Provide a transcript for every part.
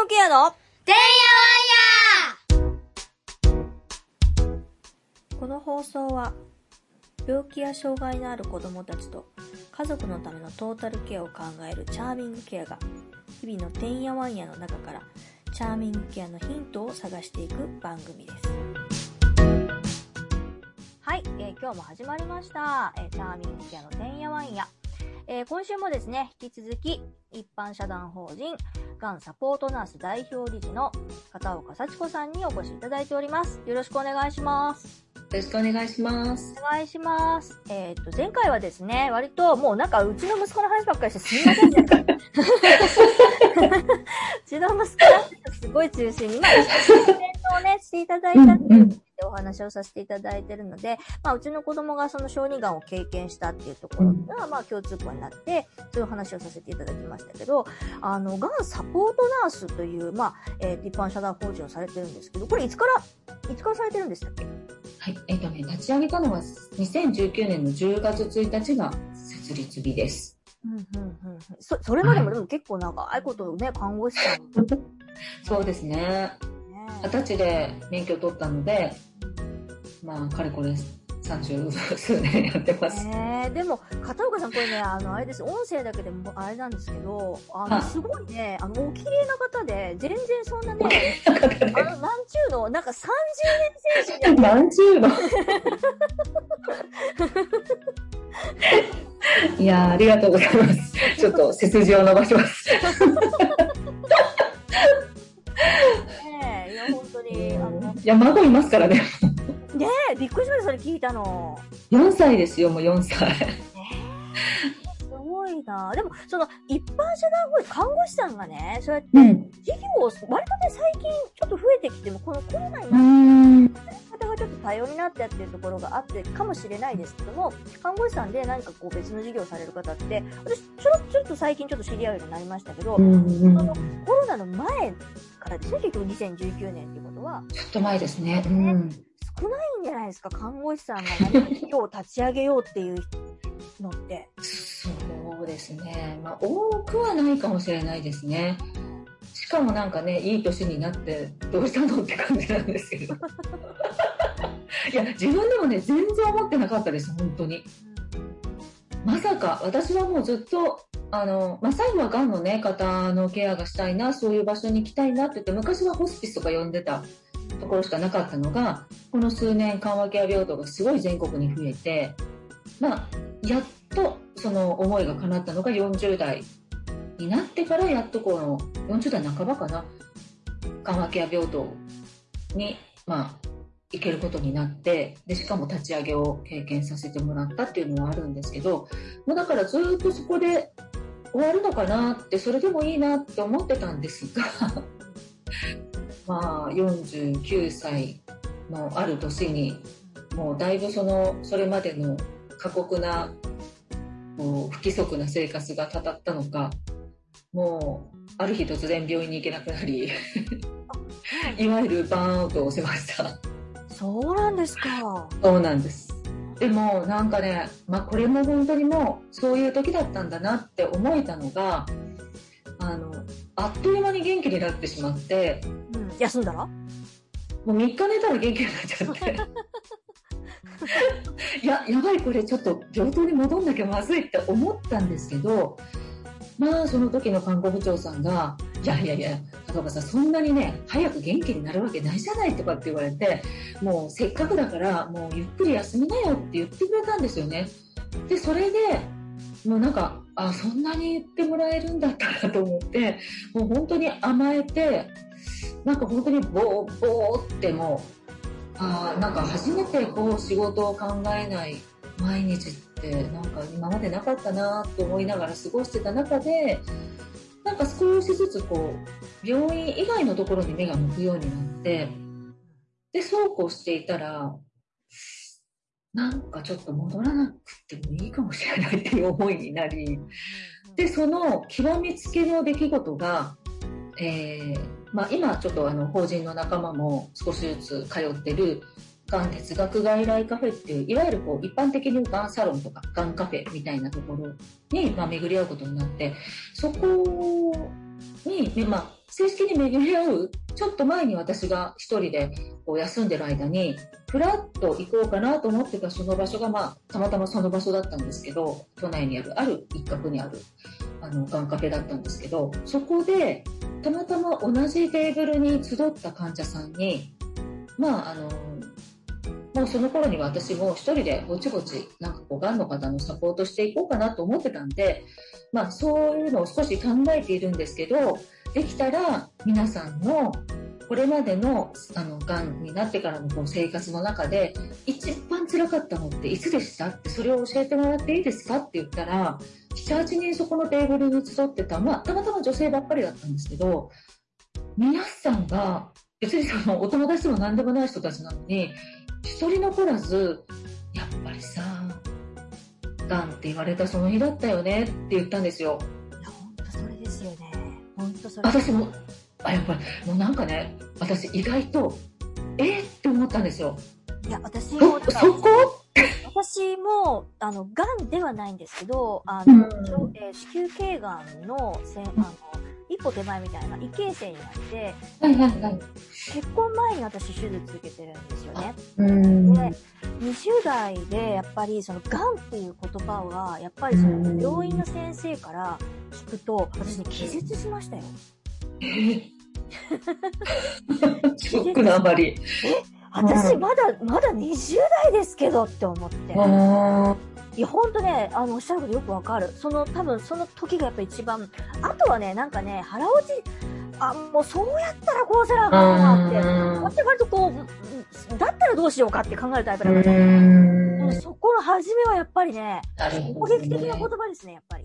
ムケアのてんやわんやこの放送は病気や障害のある子供たちと家族のためのトータルケアを考えるチャーミングケアが日々のてんやわんやの中からチャーミングケアのヒントを探していく番組です。はい、えー今日も始まりました、えーチャーミングケアのてんやわんや、えー今週もですね引き続き一般社団法人がんサポートナース代表理事の片岡幸子さんにお越しいただいておりますよろしくお願いしますよろしくお願いします。お願いします。えっ、と、前回はですね、割ともうなんかうちの息子の話ばっかりしてすみませんね。うちの息子の話がすごい中心に、まあ、一緒にコメントをね、していただいたっていうでお話をさせていただいてるので、まあ、うちの子供がその小児がんを経験したっていうところが、まあ、共通項になって、そういう話をさせていただきましたけど、あの、がんサポートナースという、まあ、えー一般社団法人をされてるんですけど、これいつから、いつからされてるんでしたっけ？はい、えっ、とね、立ち上げたのは2019年の10月1日が設立日です。うんうんうんうんそそれまでもでも結構長いことをね、看護師さん。そうですね。二十歳で免許を取ったので、まあ、かれこれ30数年やってます。ねえでも、片岡さん、これね、あの、あれです、音声だけでもあれなんですけど、あの、はいすごいね、あの、お綺麗な方で、全然そんなね、あの、なんちゅうの、なんか30年選手じゃん。何十の？いやーありがとうございます。ちょっと背筋を伸ばします。本当に、あの、いや、孫いますからね。ねえびっくりしました、それ聞いたの。4歳ですよ、もう4歳。すごいなでも、その、一般社団法人、看護師さんがね、そうやって、うん。事業を、割とね、最近、ちょっと増えてきても、このコロナにうなっん。ちょっと多様になったっていうところがあってかもしれないですけども、看護師さんで何かこう別の事業をされる方って、私ちょろちょっと最近ちょっと知り合うようになりましたけど、うんうんそのコロナの前からですね、結局2019年っていうことは、ちょっと前ですね。うん。少ないんじゃないですか、看護師さんが何かを立ち上げようっていうのって。そうですね。まあ、多くはないかもしれないですね。しかもなんかね、いい年になって、どうしたのって感じなんですけど。いや、自分でもね、全然思ってなかったです、本当に。まさか、私はもうずっと、あの、まあ、最後はがんのね、方のケアがしたいな、そういう場所に行きたいなって言って、昔はホスピスとか呼んでたところしかなかったのが、この数年緩和ケア病棟がすごい全国に増えて、まあ、やっとその思いが叶ったのが40代になってからやっとこの40代半ばかな緩和ケア病棟に、まあ、行けることになってでしかも立ち上げを経験させてもらったっていうのはあるんですけどもうだからずっとそこで終わるのかなってそれでもいいなって思ってたんですが まあ49歳のある年にもうだいぶそのそれまでの過酷な不規則な生活がたたったのかもうある日突然病院に行けなくなりい。わゆるバーンアウトをしました。そうなんですか。そうなんです。でもなんかね、まあ、これも本当にもうそういう時だったんだなって思えたのがあのあっという間に元気になってしまってうん、休んだら？もう3日寝たら元気になっちゃって。いややばいこれちょっと病棟に戻んなきゃまずいって思ったんですけどまあその時の看護部長さんが「いやいやいや片岡さんそんなにね早く元気になるわけないじゃない」とかって言われてもうせっかくだからもうゆっくり休みなよって言ってくれたんですよね。でそれでもうなんかあそんなに言ってもらえるんだったらと思ってもう本当に甘えてなんか本当にボーボーってもうあなんか初めてこう仕事を考えない毎日ってなんか今までなかったなって思いながら過ごしてた中でなんか少しずつこう病院以外のところに目が向くようになってでそうこうしていたらなんかちょっと戻らなくてもいいかもしれないっていう思いになりでその極めつけの出来事が、えーまあ、今ちょっとあの法人の仲間も少しずつ通ってるがん哲学外来カフェっていういわゆるこう一般的にがんサロンとかがんカフェみたいなところに、まあ、巡り合うことになってそこに、まあ、正式に巡り合う、ちょっと前に私が一人でこう休んでる間に、ふらっと行こうかなと思ってたその場所が、まあ、たまたまその場所だったんですけど、都内にある、ある一角にある、あの、ガンカフェだったんですけど、そこで、たまたま同じテーブルに集った患者さんに、まあ、あの、もうその頃には私も一人でぼちぼち、なんかこう、がんの方のサポートしていこうかなと思ってたんで、まあ、そういうのを少し考えているんですけど、できたら皆さんのこれまでのあのがんになってからのこう生活の中で一番辛かったのっていつでしたってそれを教えてもらっていいですかって言ったら78人そこのテーブルに集ってた、まあ、たまたま女性ばっかりだったんですけど皆さんが別にそのお友達でも何でもない人たちなのに一人残らずやっぱりさがんって言われたその日だったよねって言ったんですよ。いや、本当それですよね。本当それ。私もあやっぱりもうなんかね私意外とえー、って思ったんですよ。いや、私そも、そこ？私も、あの、がんではないんですけど、あの、うんえー子宮頸がんのせん、あの、一歩手前みたいな異形成になって、はいはいはい。結婚前に私手術受けてるんですよね。うんで、20代でやっぱりその、がんっていう言葉は、やっぱりそうんの、病院の先生から聞くと、私ね、気絶しましたよ。え？ー ショックなあまり。私まだ、まだ20代ですけどって思って。あいや、ほんとね、あの、おっしゃることよくわかる。その、多分その時がやっぱ一番、あとはね、なんかね、腹落ち、あ、もうそうやったらこうせなあかんなって。あ私割とこううん、だったらどうしようかって考えるタイプだから、うんそこの初めはやっぱりね、攻撃的な言葉ですね、やっぱり。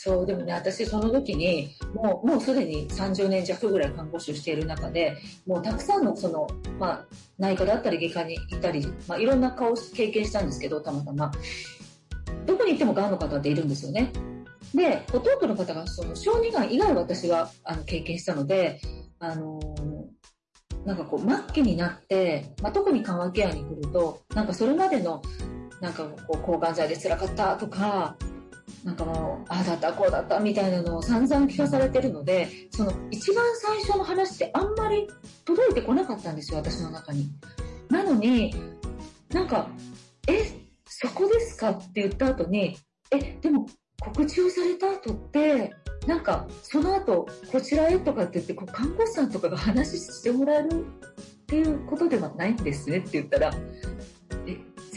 そう、でもね、私その時に、もう、もうすでに30年弱ぐらい看護師をしている中で、もうたくさんのその、まあ、内科だったり外科にいたり、まあ、いろんな顔を経験したんですけど、たまたま。どこに行っても癌の方っているんですよね。で、ほとんどの方がその小児がん以外私はあの経験したので、あのーなんかこう末期になって、まあ、特に緩和ケアに来ると、なんかそれまでの、なんかこう抗がん剤で辛かったとか、なんかもう、ああだった、こうだったみたいなのを散々聞かされてるので、その一番最初の話ってあんまり届いてこなかったんですよ、私の中に。なのに、なんか、え、そこですかって言った後に、え、でも告知をされた後って、なんか、その後、こちらへとかって言って、こう看護師さんとかが話してもらえるっていうことではないんですねって言ったら、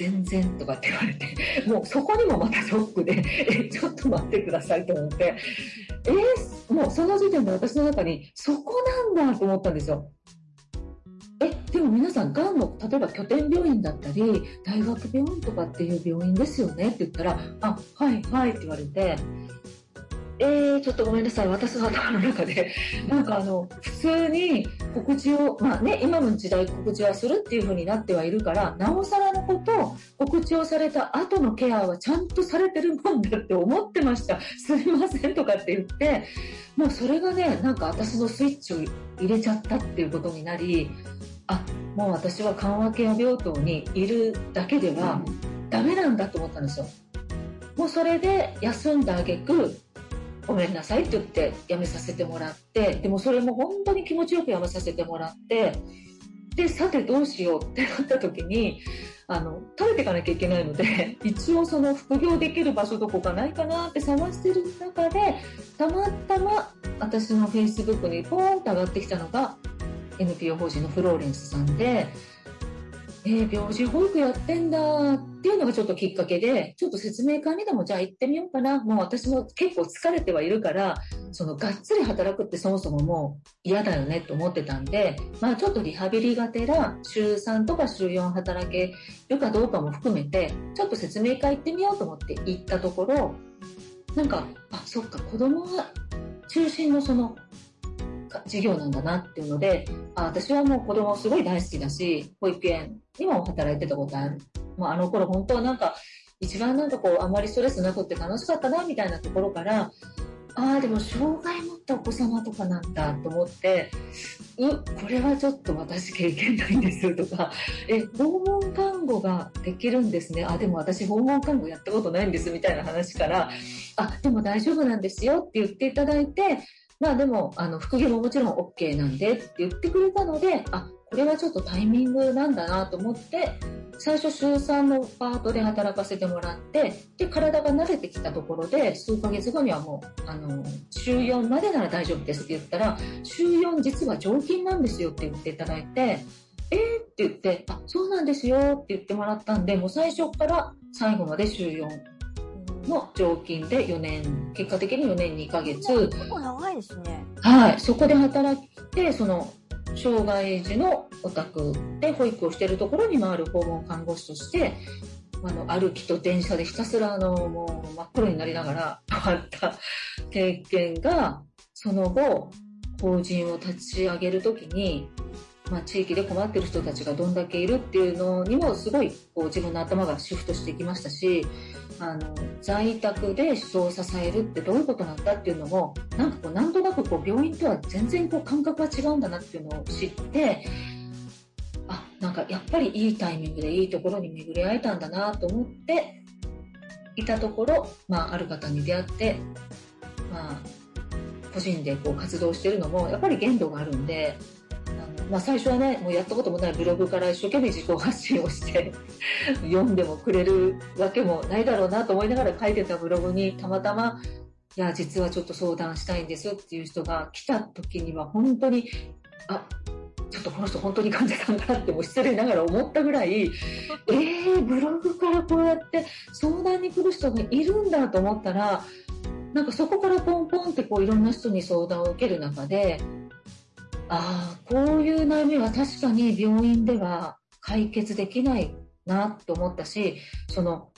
全然とかって言われて、もうそこにもまたショックで、え、ちょっと待ってくださいと思って、えーもうその時点で私の中に、そこなんだと思ったんですよ。え、でも皆さん、がんの、例えば拠点病院だったり、大学病院とかっていう病院ですよねって言ったら、あ、はい、はいって言われて、えー、ちょっとごめんなさい、私の頭の中で、なんかあの、普通に告知を、まあね、今の時代告知はするっていう風になってはいるから、なおさらのこと、告知をされた後のケアはちゃんとされてるもんだって思ってました。すいませんとかって言って、もうそれがね、なんか私のスイッチを入れちゃったっていうことになり、あ、もう私は緩和ケア病棟にいるだけではダメなんだと思ったんですよ。もうそれで休んだ挙句ごめんなさいって言って辞めさせてもらって、でもそれも本当に気持ちよく辞めさせてもらって、で、さてどうしようってなった時に、あの、食べていかなきゃいけないので、一応その副業できる場所どこかないかなって探してる中で、たまたま私の Facebook にポーンと上がってきたのが、NPO 法人のフローレンスさんで、えー、病児保育やってんだっていうのがちょっときっかけで、ちょっと説明会にでもじゃあ行ってみようかな。もう私も結構疲れてはいるから、そのがっつり働くってそもそももう嫌だよねと思ってたんで、まあちょっとリハビリがてら週3とか週4働けるかどうかも含めて、ちょっと説明会行ってみようと思って行ったところ、なんか、あ、そっか、子供が中心のその授業なんだなっていうので、あ私はもう子供すごい大好きだし、保育園にも働いてたことある。もうあの頃本当はなんか、一番なんかこう、あまりストレスなくって楽しかったなみたいなところから、ああ、でも障害持ったお子様とかなんだと思って、う、これはちょっと私経験ないんですとか、え、訪問看護ができるんですね。あ、でも私訪問看護やったことないんですみたいな話から、あ、でも大丈夫なんですよって言っていただいて、まあでも、あの、副業ももちろん OK なんでって言ってくれたので、あ、これはちょっとタイミングなんだなと思って、最初週3のパートで働かせてもらって、で、体が慣れてきたところで、数ヶ月後にはもう、あの、週4までなら大丈夫ですって言ったら、週4実は常勤なんですよって言っていただいて、えーって言って、あ、そうなんですよって言ってもらったんで、もう最初から最後まで週4の常勤で4年、結果的に4年2ヶ月。結構長いですね。はい。そこで働いて、その、障害児のお宅で保育をしているところに回る訪問看護師として、あの、歩きと電車でひたすらあの、もう真っ黒になりながら回った経験が、その後、法人を立ち上げるときに、まあ、地域で困ってる人たちがどんだけいるっていうのにもすごいこう自分の頭がシフトしてきましたしあの在宅で人を支えるってどういうことなんだっていうのもなんかこうなんとなくこう病院とは全然こう感覚が違うんだなっていうのを知ってあなんかやっぱりいいタイミングでいいところに巡り会えたんだなと思っていたところ、まあ、ある方に出会って、まあ、個人でこう活動してるのもやっぱり限度があるんでまあ、最初はねもうやったこともないブログから一生懸命自己発信をして 読んでもくれるわけもないだろうなと思いながら書いてたブログにたまたまいや実はちょっと相談したいんですっていう人が来た時には本当にあちょっとこの人本当に患者さんだなってもう失礼ながら思ったぐらい えー、ブログからこうやって相談に来る人がいるんだと思ったらなんかそこからポンポンってこういろんな人に相談を受ける中でああ、こういう悩みは確かに病院では解決できないなと思ったし、その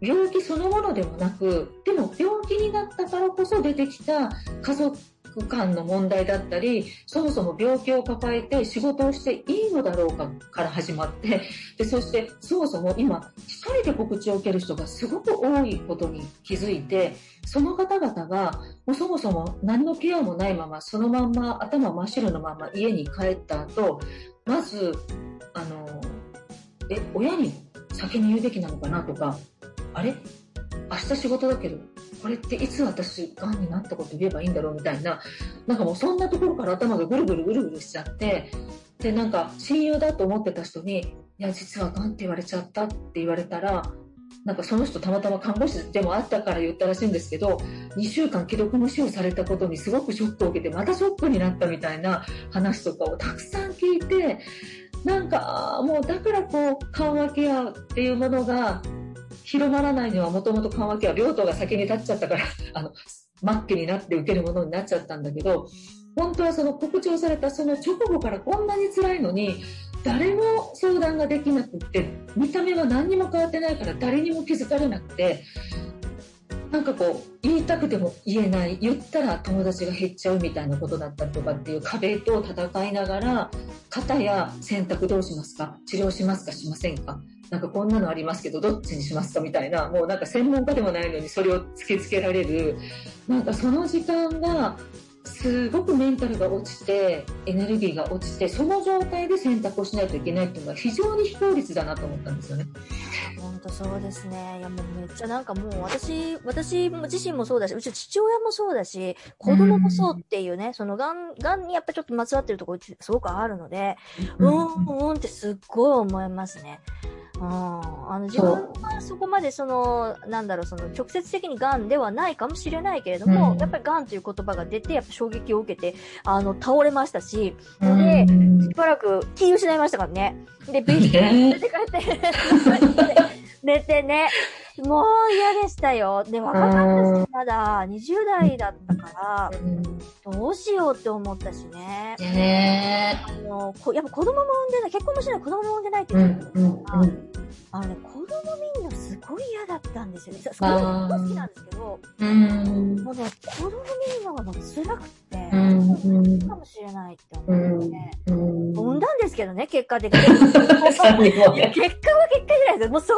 病気そのものではなく、でも病気になったからこそ出てきた家族間の問題だったり、そもそも病気を抱えて仕事をしていいのだろうかから始まって、でそしてそもそも今、一人で告知を受ける人がすごく多いことに気づいて、その方々がもうそもそも何のケアもないまま、そのまんま頭真っ白のまま家に帰った後、まず、あの、え、親に先に言うべきなのかなとか、あれ？明日仕事だけど、これっていつ私がんになったこと言えばいいんだろうみたいな、なんかもうそんなところから頭がぐるぐるぐるぐるしちゃって、で、なんか親友だと思ってた人に、いや、実はがんって言われちゃったって言われたら、なんかその人たまたま看護師でもあったから言ったらしいんですけど、2週間既読無視をされたことにすごくショックを受けて、またショックになったみたいな話とかをたくさん聞いて、なんかもうだからこう緩和ケアっていうものが広まらないのはもともと緩和ケア、両党が先に立っちゃったから、あの、末期になって受けるものになっちゃったんだけど、本当はその告知をされたその直後からこんなに辛いのに、誰も相談ができなくって、見た目は何にも変わってないから誰にも気づかれなくて、なんかこう、言いたくても言えない、言ったら友達が減っちゃうみたいなことだったりとかっていう壁と戦いながら、肩や選択どうしますか？治療しますか？しませんか？なんかこんなのありますけどどっちにしますか？みたいなもうなんか専門家でもないのにそれを突きつけられるなんかその時間がすごくメンタルが落ちてエネルギーが落ちてその状態で選択をしないといけないっていうのは非常に非効率だなと思ったんですよね。本当そうですね。いやもうめっちゃなんかもう私、私自身もそうだし、うち父親もそうだし、子供もそうっていうね、うん、そのがん、がんにやっぱちょっとまつわってるところすごくあるので、うん、うん、うんってすっごい思いますね。あの自分はそこまでそのなんだろうその直接的にがんではないかもしれないけれども、うん、やっぱりがんという言葉が出てやっぱ衝撃を受けてあの倒れましたし、うん、でしばらく気失いましたからね。で病院に連れて帰って 寝てね。もう嫌でしたよ。で、若かったし、まだ20代だったから、どうしようって思ったしね。ねあの、こやっぱ子供も産んでない、結婚もしない子供も産んでないって言ってたから、あのね、子供見んのすごい嫌だったんですよね。すごい好きなんですけど、もうね、子供見るのがもう辛くて、うんかもしれないって思ってね、産んだんですけどね、結果的に。結果は結果じゃないですよ。もうそん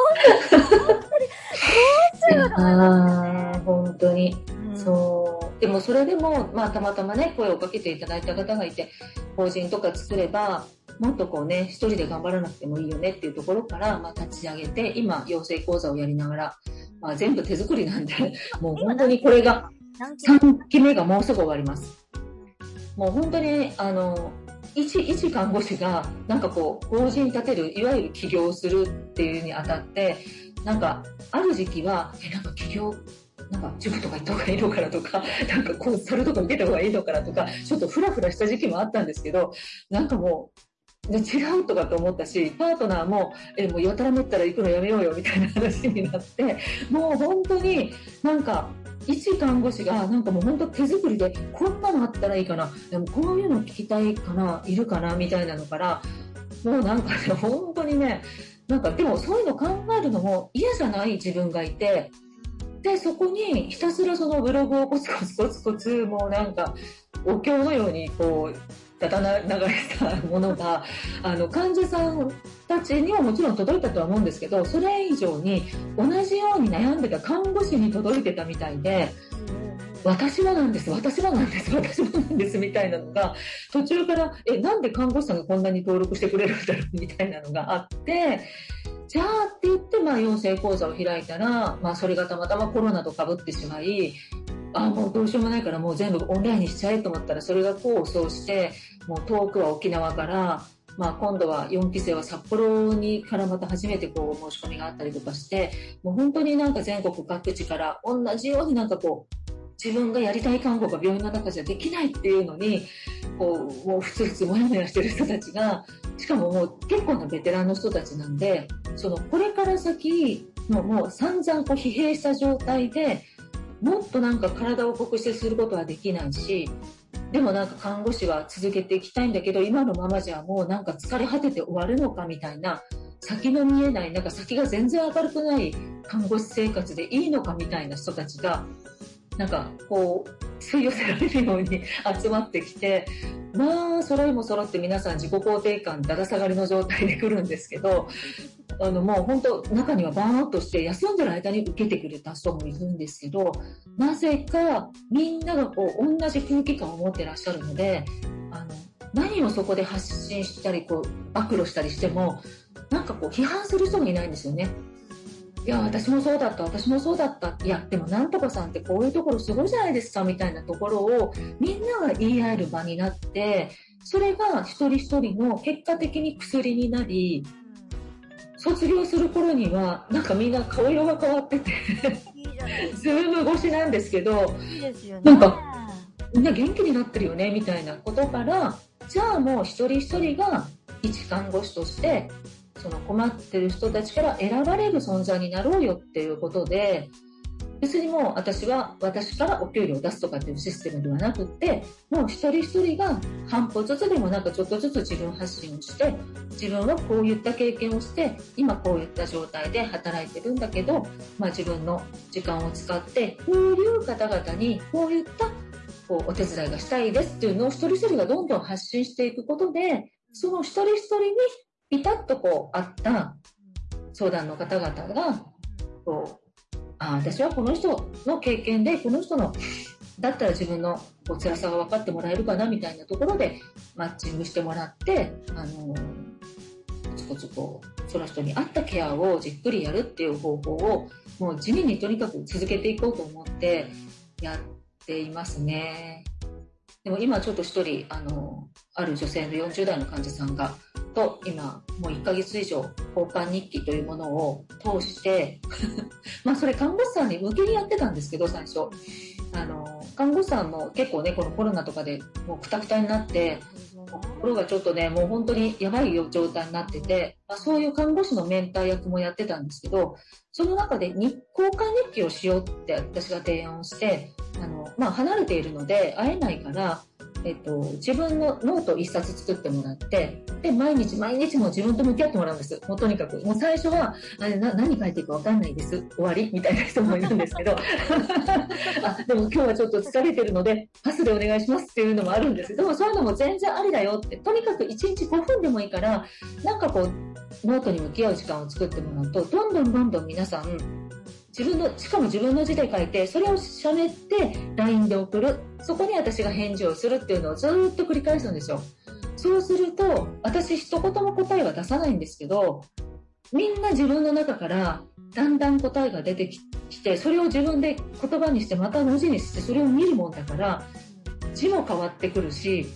な、本当に、どうするのかな、本当に。そう。でもそれでも、まあたまたまね、声をかけていただいた方がいて、法人とか作れば、もっとこうね、一人で頑張らなくてもいいよねっていうところから、まあ、立ち上げて、今、養成講座をやりながら、まあ、全部手作りなんで、もう本当にこれが、3期目がもうすぐ終わります。もう本当に、あの、一、一看護師が、なんかこう、法人立てる、いわゆる起業するっていうにあたって、なんか、ある時期は、え、なんか起業、なんか塾とか行った方がいいのかなとか、なんかコンサルとか受けた方がいいのかなとか、ちょっとフラフラした時期もあったんですけど、なんかもう、で違うとかと思ったし、パートナーも、え、もうやたらめったら行くのやめようよみたいな話になって、もう本当になんか、一看護師がなんかもう本当手作りで、こんなのあったらいいかな、でもこういうの聞きたいかな、いるかな、みたいなのから、もうなんかね、本当にね、なんかでもそういうの考えるのも嫌じゃない自分がいて、で、そこにひたすらそのブログをコツコツコツコツ、もうなんか、お経のようにこう、だだ流れたものが、あの、患者さんたちにはもちろん届いたとは思うんですけど、それ以上に同じように悩んでた看護師に届いてたみたいで、私はなんです、私はなんです、私はなんですみたいなのが、途中から、え、なんで看護師さんがこんなに登録してくれるんだろうみたいなのがあって、じゃあって言って、まあ、養成講座を開いたら、まあ、それがたまたまコロナとかぶってしまい、あもうどうしようもないからもう全部オンラインにしちゃえと思ったらそれが功を奏してもう遠くは沖縄から、まあ、今度は4期生は札幌にからまた初めてこう申し込みがあったりとかしてもう本当になんか全国各地から同じようになんかこう自分がやりたい看護が病院の中じゃできないっていうのにこうもうふつふつもやもやしてる人たちがしかももう結構なベテランの人たちなんでそのこれから先もう散々こう疲弊した状態でもっとなんか体を酷使することはできないし、でもなんか看護師は続けていきたいんだけど、今のままじゃもうなんか疲れ果てて終わるのかみたいな、先の見えない、なんか先が全然明るくない看護師生活でいいのかみたいな人たちが、なんかこう、吸い寄せられるように 集まってきて、まあ、揃いも揃って皆さん自己肯定感だだ下がりの状態で来るんですけど、あのもう本当中にはバーンアウトして休んでる間に受けてくれた人もいるんですけどなぜかみんながこう同じ空気感を持ってらっしゃるのであの何をそこで発信したりこう暴露したりしてもなんかこう批判する人がいないんですよね。いや、私もそうだった、私もそうだった。いや、でもなんとかさんってこういうところすごいじゃないですか、みたいなところをみんなが言い合える場になって、それが一人一人の結果的に薬になり、卒業する頃にはなんかみんな顔色が変わっててズーム越しなんですけどいいですよね。なんかみんな元気になってるよねみたいなことからじゃあもう一人一人が一看護師としてその困ってる人たちから選ばれる存在になろうよっていうことで別にもう私は私からお給料を出すとかっていうシステムではなくってもう一人一人が半歩ずつでもなんかちょっとずつ自分発信をして自分はこういった経験をして今こういった状態で働いてるんだけど、まあ、自分の時間を使ってこういう方々にこういったこうお手伝いがしたいですっていうのを一人一人がどんどん発信していくことでその一人一人にピタッとこうあった相談の方々がこうあ私はこの人の経験でこの人のだったら自分のこう辛さが分かってもらえるかなみたいなところでマッチングしてもらってあのコツコツこその人に合ったケアをじっくりやるっていう方法をもう地味にとにかく続けていこうと思ってやっていますね。でも今ちょっと一人あのある女性の40代の患者さんがと今もう1ヶ月以上交換日記というものを通して まあそれ看護師さんに向けにやってたんですけど最初。あの看護師さんも結構ねこのコロナとかでもうくたくたになって心がちょっとねもう本当にやばい状態になってて、まあ、そういう看護師のメンター役もやってたんですけどその中で日交換日記をしようって私が提案をしてあの、まあ、離れているので会えないからえっと、自分のノート1冊作ってもらって、で、毎日毎日も自分と向き合ってもらうんです。もうとにかく。もう最初は、あれな何書いていいかわかんないです。終わりみたいな人もいるんですけど、あ、でも今日はちょっと疲れてるので、パスでお願いしますっていうのもあるんですでもそういうのも全然ありだよって、とにかく1日5分でもいいから、なんかこう、ノートに向き合う時間を作ってもらうと、どんどんどんどん皆さん、自分の、しかも自分の字で書いて、それを喋って LINE で送る。そこに私が返事をするっていうのをずっと繰り返すんですよ。そうすると、私一言も答えは出さないんですけど、みんな自分の中からだんだん答えが出てきて、それを自分で言葉にして、また文字にして、それを見るもんだから、字も変わってくるし、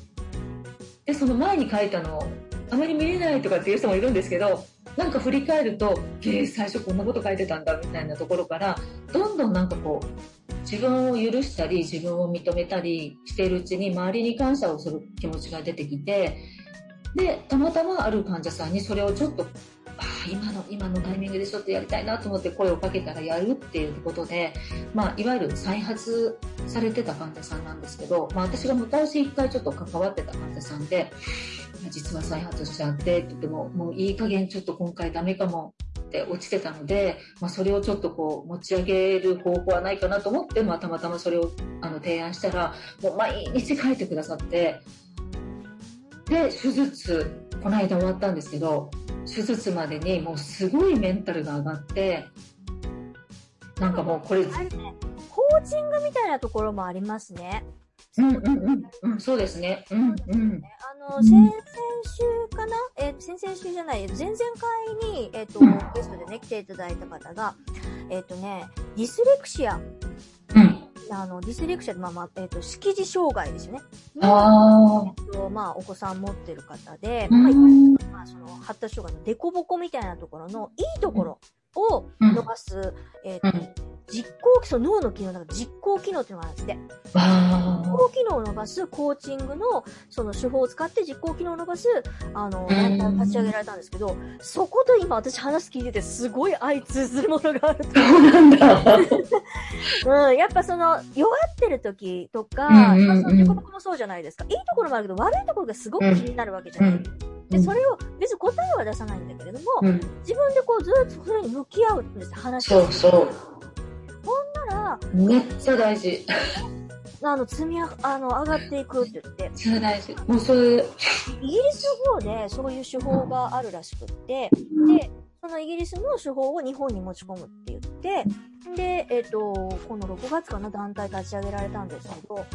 で、その前に書いたのをあまり見れないとかっていう人もいるんですけど、なんか振り返ると、えー、最初こんなこと書いてたんだみたいなところから、どんどんなんかこう、自分を許したり、自分を認めたりしているうちに、周りに感謝をする気持ちが出てきて、で、たまたまある患者さんにそれをちょっと、今の、今のタイミングでちょっとやりたいなと思って声をかけたらやるっていうことで、まあ、いわゆる再発されてた患者さんなんですけど、まあ、私が昔一回ちょっと関わってた患者さんで、実は再発しちゃってって言っても、もういい加減ちょっと今回ダメかもって落ちてたので、まあ、それをちょっとこう持ち上げる方法はないかなと思って、まあ、たまたまそれをあの提案したら、もう毎日書いてくださって、で、手術、この間終わったんですけど、手術までにもうすごいメンタルが上がって、なんかもうこれ、ね、コーチングみたいなところもありますね。うんうんうん、うん、そうですね。うんうん。あの、うん先々週かな？えー先々週じゃない、前々回に、えっ、と、うんゲストでね、来ていただいた方が、えっ、とね、ディスレクシア、うん。あの、ディスレクシアって、まあまあ、えっ、と、識字障害ですよね。あえっと、まあ、お子さん持ってる方で、あ。まあ、うん。まあ、その、発達障害のデコボコみたいなところの、いいところをうん伸ばす、えっ、と、うん実行基礎、脳の機能、なんか実行機能っていうのがあるんですって。あ実行機能を伸ばすコーチングのその手法を使って実行機能を伸ばすあの団体を立ち上げられたんですけど、そこと今私話聞いててすごい相通ずるものがあるとうなんだ。うん、やっぱその弱ってる時とか、うんうんうんまあそのデコボコもそうじゃないですか。いいところもあるけど悪いところがすごく気になるわけじゃない。うんで、それを別に答えは出さないんだけれども、うん。自分でこうずっとそれに向き合うんです話をそうそう。ほんなら、めっちゃ大事。あの、積みあ、あの、上がっていくって言って、めっちゃ大事。もうそれ、イギリスの方でそういう手法があるらしくって、で、そのイギリスの手法を日本に持ち込むって言って、で、えっ、と、この6月かな団体立ち上げられたんですけど。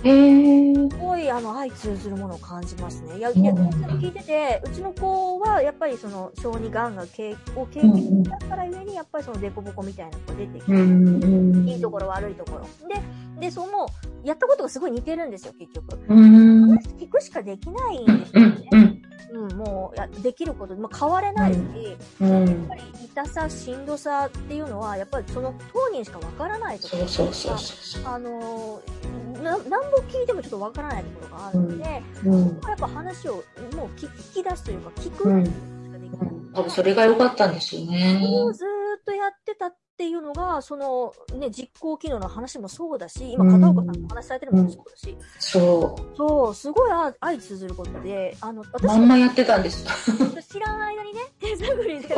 すごい、あの、相通ずるものを感じますね。いや、いや、本当に聞いてて、うちの子は、やっぱりその、小児がんが経を経験したからゆえに、やっぱりその、デコボコみたいなのが出てきて。いいところ、悪いところ。で、で、その、やったことがすごい似てるんですよ、結局。うん。うん聞くしかできないんですうよね。んうん、もうや、できること、まあ、変われないし、うん。やっぱり痛さ、しんどさっていうのは、やっぱりその当人しかわからないところそうそうそうそう。あのーな、何度聞いてもちょっとわからないところがあるので、うん。やっぱ話をもう聞聞き出すというか、聞くうんしかできない。多分それが良かったんですよね。ずーっとやってたっていうのが、そのね、実行機能の話もそうだし、今、片岡さんの話されてるのもそうだし、そそう、すごいあ相通ずることで、あの、う。私まんまやってたんです。知らない間にね、手探りで、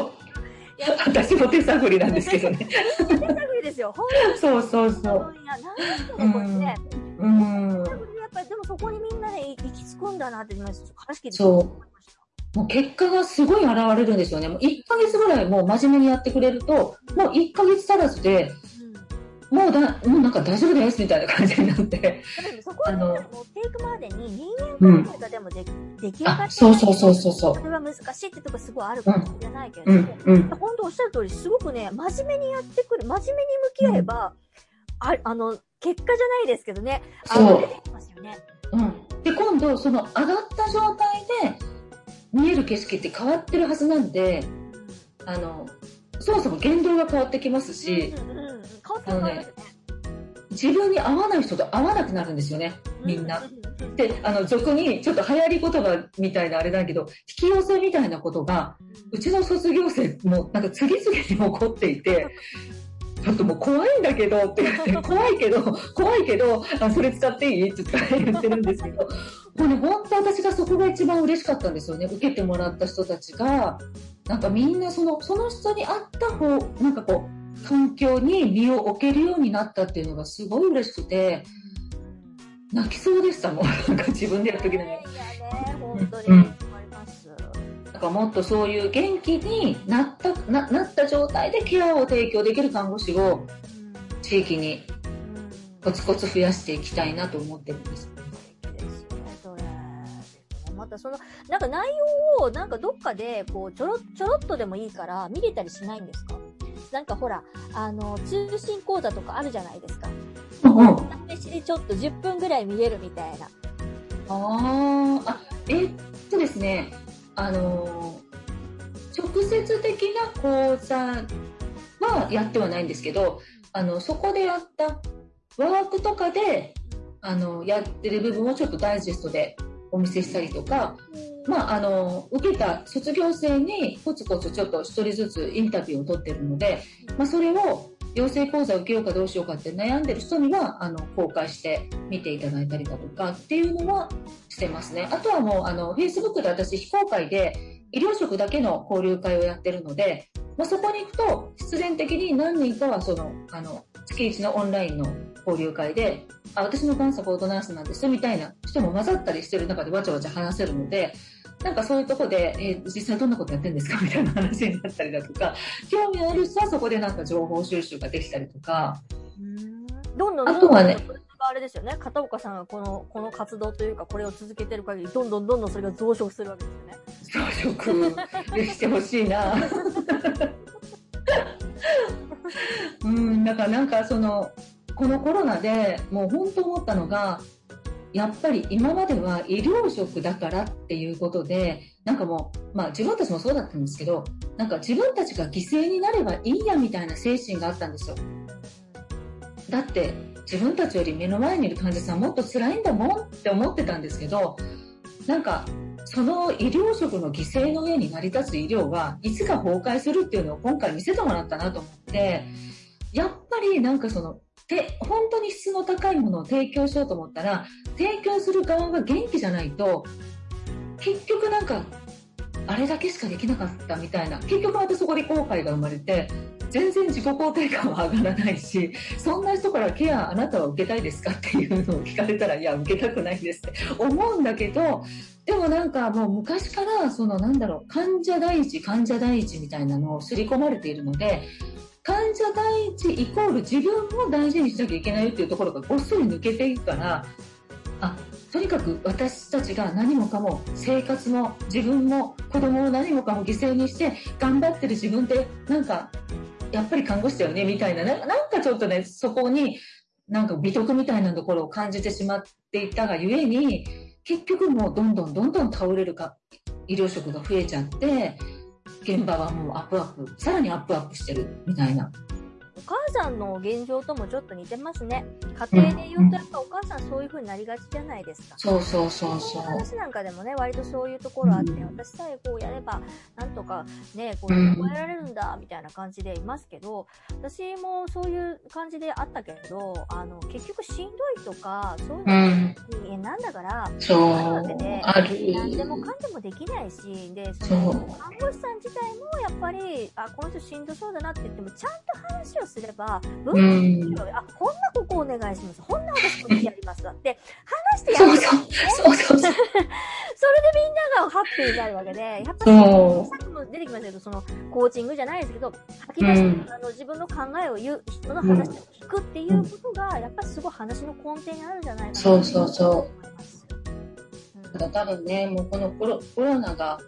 私も手探りなんですけどね。手探りですよ、本そうそうそ当う。に。いや、なんでこれね。うん。やっぱり、でもそこにみんなで行き着くんだなって、今、話聞いてそう。もう結果がすごい現れるんですよね。もう1ヶ月ぐらいもう真面目にやってくれると、もう1ヶ月足らずで、もうだ、もうなんか大丈夫ですみたいな感じになって。そこはあの持っていくまでに人間関係がでもで,、出来上がってあ、そうそうそうそうそうそ。れは難しいってとこすごいあるかもしれないけれどうも、ん、うん。本当おっしゃる通り、すごくね、真面目にやってくる、真面目に向き合えば、ああの、結果じゃないですけどね、あのそう出てきますよね。うん。で、今度、その上がった状態で見える景色って変わってるはずなんで、あの、そもそも言動が変わってきますし、うんうんうん、変わってる変わってる自分に合わない人と合わなくなるんですよね。みんなうううんで、あの、俗にちょっと流行り言葉みたいなあれだけど、引き寄せみたいなことが、うちの卒業生もなんか次々に起こっていて、ちょっともう怖いんだけどって言って、怖いけど、怖いけど、あそれ使っていい？って言ってるんですけど、もうね、本当私がそこが一番嬉しかったんですよね。受けてもらった人たちが、なんかみんなその、その人に合った方、なんかこう、環境に身を置けるようになったっていうのがすごい嬉しくて、泣きそうでしたもん。なんか自分でやるときに。いやね、本当にうん。なんかもっとそういう元気になった、ななった状態でケアを提供できる看護師を地域にコツコツ増やしていきたいなと思ってるんです。またその、なんか内容を、なんかどっかで、こう、ちょろ、ちょろっとでもいいから見れたりしないんですか？なんかほら、あの、通信講座とかあるじゃないですか。試しでちょっと10分ぐらい見れるみたいな。あーあ、えーっとですね、あのー直接的な講座はやってはないんですけど、あの、そこでやったワークとかで、あの、やってる部分をちょっとダイジェストでお見せしたりとか、まあ、あの、受けた卒業生にコツコツちょっと一人ずつインタビューを取ってるので、まあ、それを養成講座を受けようかどうしようかって悩んでる人には、あの、公開して見ていただいたりだとかっていうのはしてますね。あとはもう、あの、Facebook で私非公開で医療職だけの交流会をやってるので、まあ、そこに行くと、必然的に何人かはその、あの、月一のオンラインの交流会で、あ、私のがんサポートナースなんですみたいな人も混ざったりしてる中でわちゃわちゃ話せるので、なんかそういうとこで、えー実際どんなことやってるんですか？みたいな話になったりだとか、興味ある人はそこでなんか情報収集ができたりとか、どんどんどんどんあとはねあれですよね。片岡さんがこの、この活動というか、これを続けてる限り、どんどんどんどんそれが増殖するわけですよね。増殖でしてほしいな。うん、だからなんかその、このコロナでもう本当思ったのが、やっぱり今までは医療職だからっていうことで、なんかもう、まあ自分たちもそうだったんですけど、なんか自分たちが犠牲になればいいやみたいな精神があったんですよ。だって自分たちより目の前にいる患者さんもっと辛いんだもんって思ってたんですけど、なんかその医療職の犠牲の上に成り立つ医療はいつか崩壊するっていうのを今回見せてもらったなと思って、やっぱりなんかその、て本当に質の高いものを提供しようと思ったら、提供する側が元気じゃないと、結局なんか、あれだけしかできなかったみたいな、結局またそこで後悔が生まれて、全然自己肯定感は上がらないし、そんな人からケアあなたは受けたいですかっていうのを聞かれたら、いや、受けたくないですって 思うんだけど、でもなんかもう昔から、そのなんだろう、患者第一、患者第一みたいなのを刷り込まれているので、患者第一イコール自分も大事にしなきゃいけないよっていうところがごっそり抜けていくから、あ、とにかく私たちが何もかも生活も自分も子供を何もかも犠牲にして頑張ってる自分ってなんかやっぱり看護師だよねみたいなななんかちょっとねそこになんか美徳みたいなところを感じてしまっていたがゆえに結局もうどんどんどんどん倒れるか医療職が増えちゃって現場はもうアップアップさらにアップアップしてるみたいな。お母さんの現状ともちょっと似てますね。家庭で言うとやっぱお母さんそういう風になりがちじゃないですか。そうそうそうそう。私なんかでもね、割とそういうところあって、うん。私さえこうやれば、なんとかね、こううん。超えられるんだ、みたいな感じでいますけど、私もそういう感じであったけど、あの、結局しんどいとか、そういううのがん。人間なんだから、そうある。わけで何でもかんでもできないし、で、その、看護師さん自体もやっぱり、あ、この人しんどそうだなって言っても、ちゃんと話をすれば、文う章ん。であ、こんなここお願いします。こんな私こっちやりますわ。って、話してやる。そうそう。そうそうそう。それでみんながハッピーになるわけで、やっぱり、そさっきも出てきましたけど、その、コーチングじゃないですけど、吐き出して、うん。あの、自分の考えを言う、人の話を聞くっていうことが、やっぱりすごい話の根底にあるんじゃないかなそうそうそう。思います。うん。だから多分ね、もうこのコロコロナが、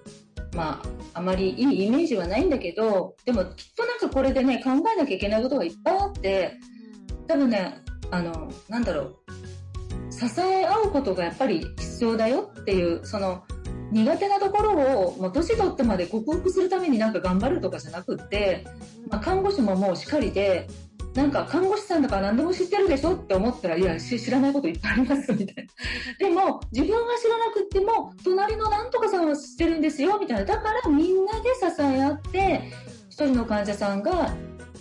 まあ、あまりいいイメージはないんだけど、でもきっとなんかこれでね、考えなきゃいけないことがいっぱいあって、多分ね、あの、なんだろう、支え合うことがやっぱり必要だよっていう、その、苦手なところを、もう年取ってまで克服するためになんか頑張るとかじゃなくって、まあ、看護師ももうしっかりで、なんか看護師さんだから何でも知ってるでしょって思ったら、いや、知らないこといっぱいありますみたいな。でも、自分は知らなくっても、隣のなんとかさんは知ってるんですよみたいな。だからみんなで支え合って、一人の患者さんが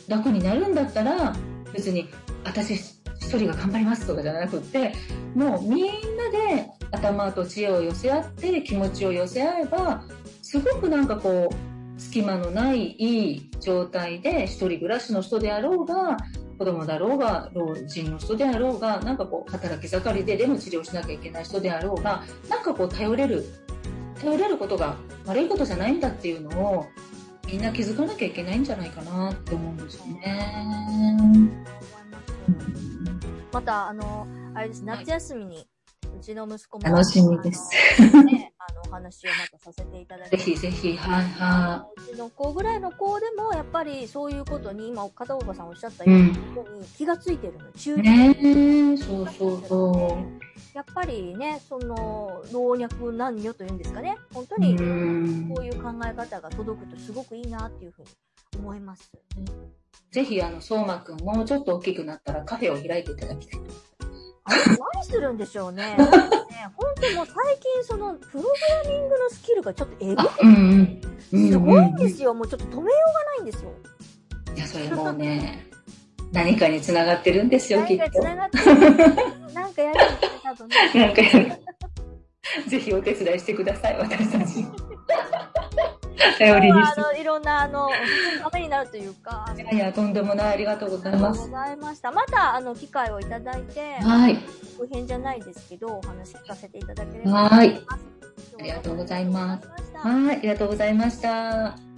楽になるんだったら、別に私一人が頑張りますとかじゃなくって、もうみんなで頭と知恵を寄せ合って気持ちを寄せ合えば、すごくなんかこう、隙間のないいい状態で一人暮らしの人であろうが、子供だろうが、老人の人であろうが、なんかこう、働き盛りででも治療しなきゃいけない人であろうが、なんかこう、頼れる、頼れることが悪いことじゃないんだっていうのを、みんな気づかなきゃいけないんじゃないかなって思うんですよね。また、あの、あれです、夏休みに、うちの息子も、楽しみですね、あの、話をまたさせていただきぜます。ひぜひ、はいはうちの子ぐらいの子でも、やっぱりそういうことに、今、片岡さんおっしゃったい。うように気がついてるの。中ねえ、そうそうそやっぱりね、その、老若男女というんですかね。本当う。に、うんこういう考え方が届くとすごくいいなっていうふうに思います。ぜひ、あの、相馬くんもうちょっと大きくなったらカフェを開いていただきたい。あれ何するんでしょうね。なんかね本当もう最近その、プログラミングのスキルがちょっとえぐあ、うんうん。うんすごいんですよ。もうちょっと止めようがないんですよ。いや、それもうね、何かに繋がってるんですよ、き何かっと。繋がってる。なんかやるんですね、多分ね。なんかやる。ぜひお手伝いしてください、私たち。頼りにし今日はあの、いろんな、あの、ためになるというか。いやいや、とんでもない、ありがとうございますご。ざいました。また、あの、機会をいただいて、はい。続編じゃないですけど、お話聞かせていただければはい。あありがとうございますす。はい、ありがとうございました。